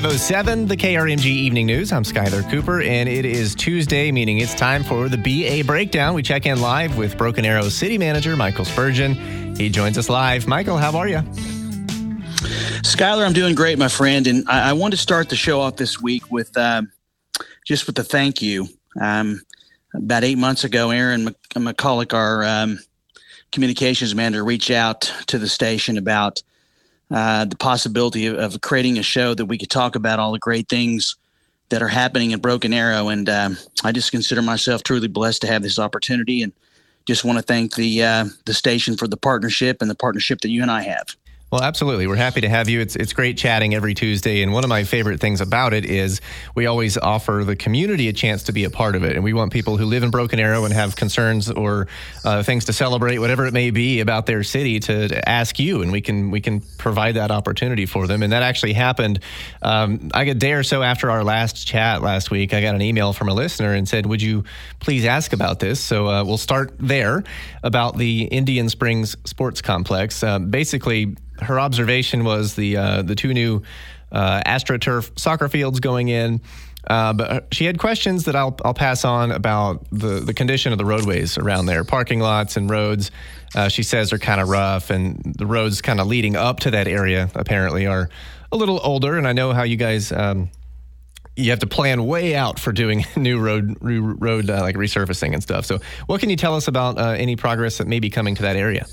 507, the KRMG Evening News. I'm Skylar Cooper, and it is Tuesday, meaning it's time for the BA Breakdown. We check in live with Broken Arrow City Manager Michael Spurgeon. He joins us live. Michael, how are you? Skylar, I'm doing great, my friend. And I, I want to start the show off this week with uh, just with a thank you. Um, about eight months ago, Aaron McCulloch, our um, communications manager, reached out to the station about uh, the possibility of, of, creating a show that we could talk about all the great things that are happening in Broken Arrow. And um, I just consider myself truly blessed to have this opportunity, and just want to thank the uh, the station for the partnership and the partnership that you and I have. Well, absolutely. We're happy to have you. It's it's great chatting every Tuesday, and one of my favorite things about it is we always offer the community a chance to be a part of it, and we want people who live in Broken Arrow and have concerns or uh, things to celebrate, whatever it may be about their city, to, to, ask you, and we can we can provide that opportunity for them. And that actually happened. Um, I a day or so after our last chat last week, I got an email from a listener and said, "Would you please ask about this?" So uh, we'll start there about the Indian Springs Sports Complex. Uh, basically her observation was the uh, the two new uh, AstroTurf soccer fields going in. Uh, but she had questions that I'll, I'll pass on about the, the condition of the roadways around there, parking lots and roads. Uh, she says are kind of rough, and the roads kind of leading up to that area apparently are a little older. And I know how you guys um, you have to plan way out for doing new road road uh, like resurfacing and stuff. So, what can you tell us about uh, any progress that may be coming to that area?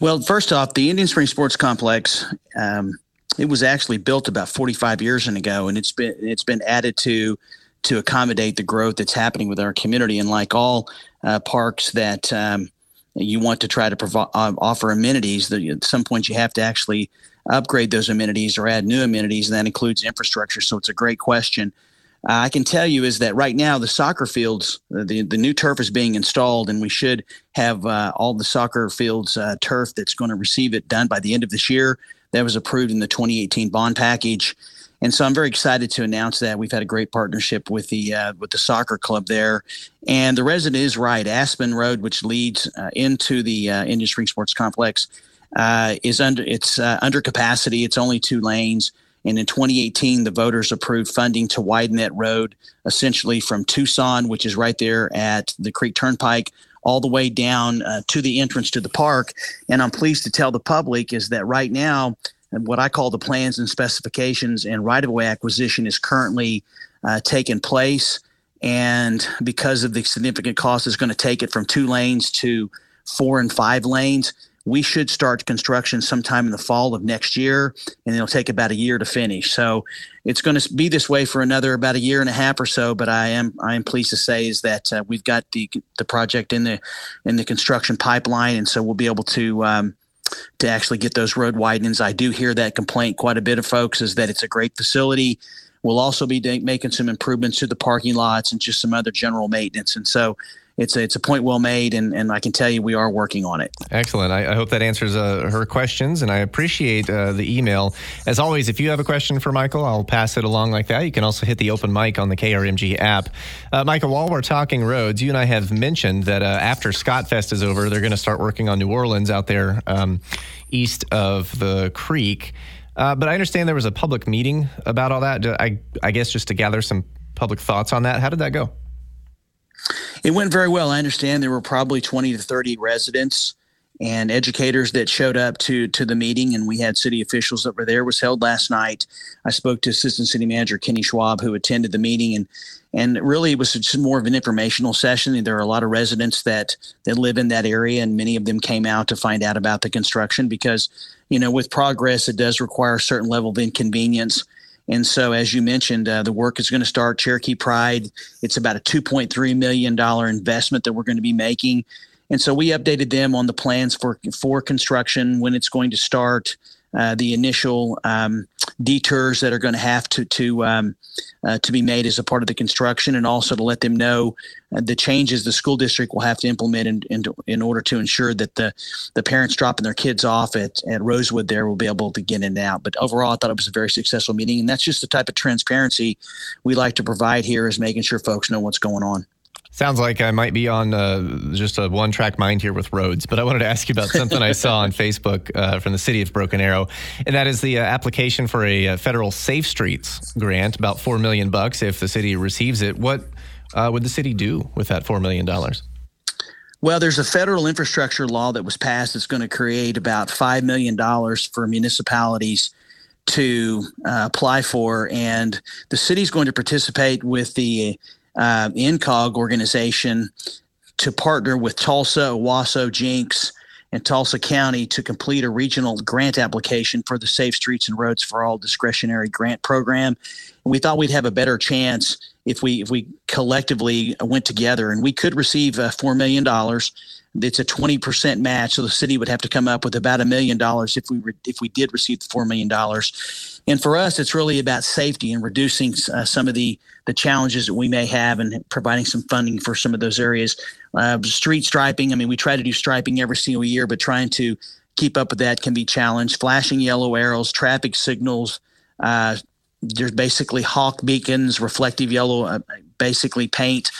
Well, first off, the Indian Spring Sports Complex, um, it was actually built about 45 years ago, and it's been it's been added to to accommodate the growth that's happening with our community. And like all uh, parks that um, you want to try to provide uh, offer amenities, that at some point you have to actually upgrade those amenities or add new amenities, and that includes infrastructure. So it's a great question. Uh, I can tell you is that right now the soccer fields, uh, the the new turf is being installed, and we should have uh, all the soccer fields uh, turf that's going to receive it done by the end of this year. That was approved in the 2018 bond package, and so I'm very excited to announce that we've had a great partnership with the uh, with the soccer club there. And the resident is right. Aspen Road, which leads uh, into the Indian Spring Sports Complex, is under it's under capacity. It's only two lanes and in 2018, the voters approved funding to widen that road essentially from Tucson, which is right there at the Creek Turnpike, all the way down uh, to the entrance to the park. And I'm pleased to tell the public is that right now, what I call the plans and specifications and right of way acquisition is currently uh, taking place. And because of the significant cost, it's going to take it from two lanes to four and five lanes we should start construction sometime in the fall of next year, and it'll take about a year to finish. So it's going to be this way for another about a year and a half or so. But I am I am pleased to say is that uh, we've got the the project in the in the construction pipeline, and so we'll be able to. Um, to actually get those road widenings, I do hear that complaint quite a bit of folks is that it's a great facility. We'll also be making some improvements to the parking lots and just some other general maintenance. And so it's a, it's a point well made, and, and I can tell you we are working on it. Excellent. I, I hope that answers uh, her questions, and I appreciate uh, the email. As always, if you have a question for Michael, I'll pass it along like that. You can also hit the open mic on the KRMG app. Uh, Michael, while we're talking roads, you and I have mentioned that uh, after Scotfest is over, they're going to start working on New Orleans out there um, east of the creek. Uh, but I understand there was a public meeting about all that. I, I guess just to gather some public thoughts on that. How did that go? It went very well. I understand there were probably 20 to 30 residents and educators that showed up to to the meeting and we had city officials that were there. It was held last night. I spoke to assistant city manager kenny schwab who attended the meeting and and really it was just more of an informational session. There are a lot of residents that that live in that area and many of them came out to find out about the construction because you know with progress it does require a certain level of inconvenience and so, as you mentioned, uh, the work is going to start Cherokee Pride. It's about a $2.3 million investment that we're going to be making. And so we updated them on the plans for for construction, when it's going to start, uh, the initial um, detours that are going to have to to um, uh, to be made as a part of the construction, and also to let them know uh, the changes the school district will have to implement in, in, in order to ensure that the the parents dropping their kids off at, at Rosewood there will be able to get in and out. But overall, I thought it was a very successful meeting, and that's just the type of transparency we like to provide here, is making sure folks know what's going on. Sounds like I might be on uh, just a one track mind here with roads, but I wanted to ask you about something I saw on Facebook uh, from the city of Broken Arrow, and that is the uh, application for a uh, federal Safe Streets grant, about four million bucks if the city receives it. What uh, would the city do with that four million dollars? Well, there's a federal infrastructure law that was passed that's going to create about $5 million for municipalities to uh, apply for. And the city's going to participate with the uh, INCOG organization to partner with Tulsa, Owasso, Jenks, and Tulsa County to complete a regional grant application for the Safe Streets and Roads for All discretionary grant program. And we thought we'd have a better chance if we if we collectively went together, and we could receive uh, four million dollars it's a 20% match so the city would have to come up with about a million dollars if we re- if we did receive the 4 million dollars. And for us it's really about safety and reducing uh, some of the the challenges that we may have and providing some funding for some of those areas. Uh, street striping i mean we try to do striping every single year but trying to keep up with that can be challenged. Flashing yellow arrows traffic signals uh, there's basically hawk beacons reflective yellow uh, basically paint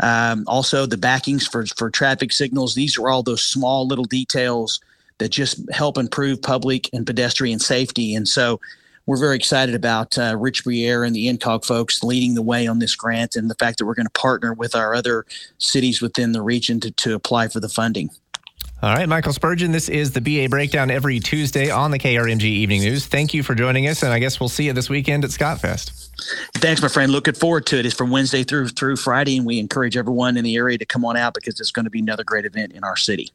um, also, the backings for for traffic signals. These are all those small little details that just help improve public and pedestrian safety. And so, we're very excited about uh, Rich Brierre and the INCOG folks leading the way on this grant, and the fact that we're going to partner with our other cities within the region to, to apply for the funding. All right, Michael Spurgeon, this is the BA Breakdown every Tuesday on the KRMG Evening News. Thank you for joining us, and I guess we'll see you this weekend at Scotfest. Thanks, my friend. Looking forward to it. It's from Wednesday through through Friday, and we encourage everyone in the area to come on out because it's going to be another great event in our city.